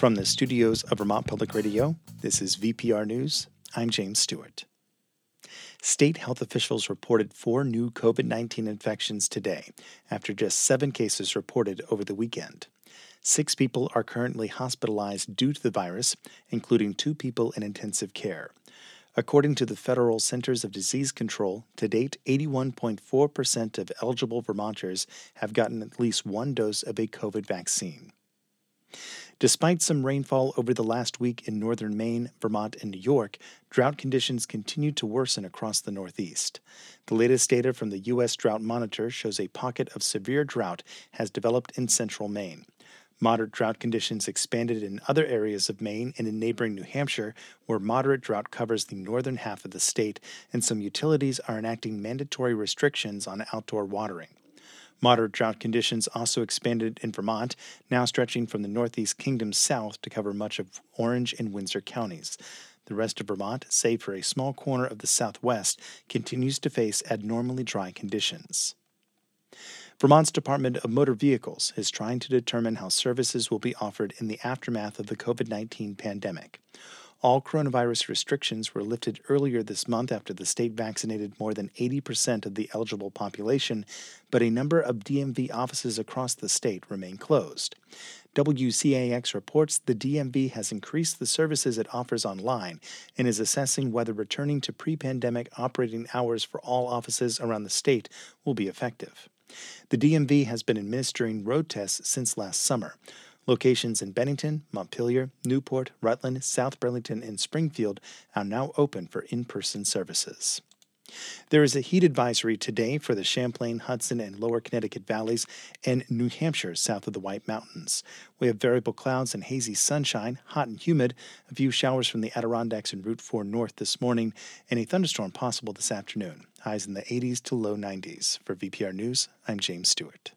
From the studios of Vermont Public Radio, this is VPR News. I'm James Stewart. State health officials reported four new COVID 19 infections today, after just seven cases reported over the weekend. Six people are currently hospitalized due to the virus, including two people in intensive care. According to the Federal Centers of Disease Control, to date, 81.4% of eligible Vermonters have gotten at least one dose of a COVID vaccine. Despite some rainfall over the last week in northern Maine, Vermont, and New York, drought conditions continue to worsen across the Northeast. The latest data from the U.S. Drought Monitor shows a pocket of severe drought has developed in central Maine. Moderate drought conditions expanded in other areas of Maine and in neighboring New Hampshire, where moderate drought covers the northern half of the state, and some utilities are enacting mandatory restrictions on outdoor watering. Moderate drought conditions also expanded in Vermont, now stretching from the Northeast Kingdom south to cover much of Orange and Windsor counties. The rest of Vermont, save for a small corner of the southwest, continues to face abnormally dry conditions. Vermont's Department of Motor Vehicles is trying to determine how services will be offered in the aftermath of the COVID 19 pandemic. All coronavirus restrictions were lifted earlier this month after the state vaccinated more than 80% of the eligible population, but a number of DMV offices across the state remain closed. WCAX reports the DMV has increased the services it offers online and is assessing whether returning to pre pandemic operating hours for all offices around the state will be effective. The DMV has been administering road tests since last summer. Locations in Bennington, Montpelier, Newport, Rutland, South Burlington, and Springfield are now open for in person services. There is a heat advisory today for the Champlain, Hudson, and Lower Connecticut valleys and New Hampshire south of the White Mountains. We have variable clouds and hazy sunshine, hot and humid, a few showers from the Adirondacks and Route 4 north this morning, and a thunderstorm possible this afternoon. Highs in the 80s to low 90s. For VPR News, I'm James Stewart.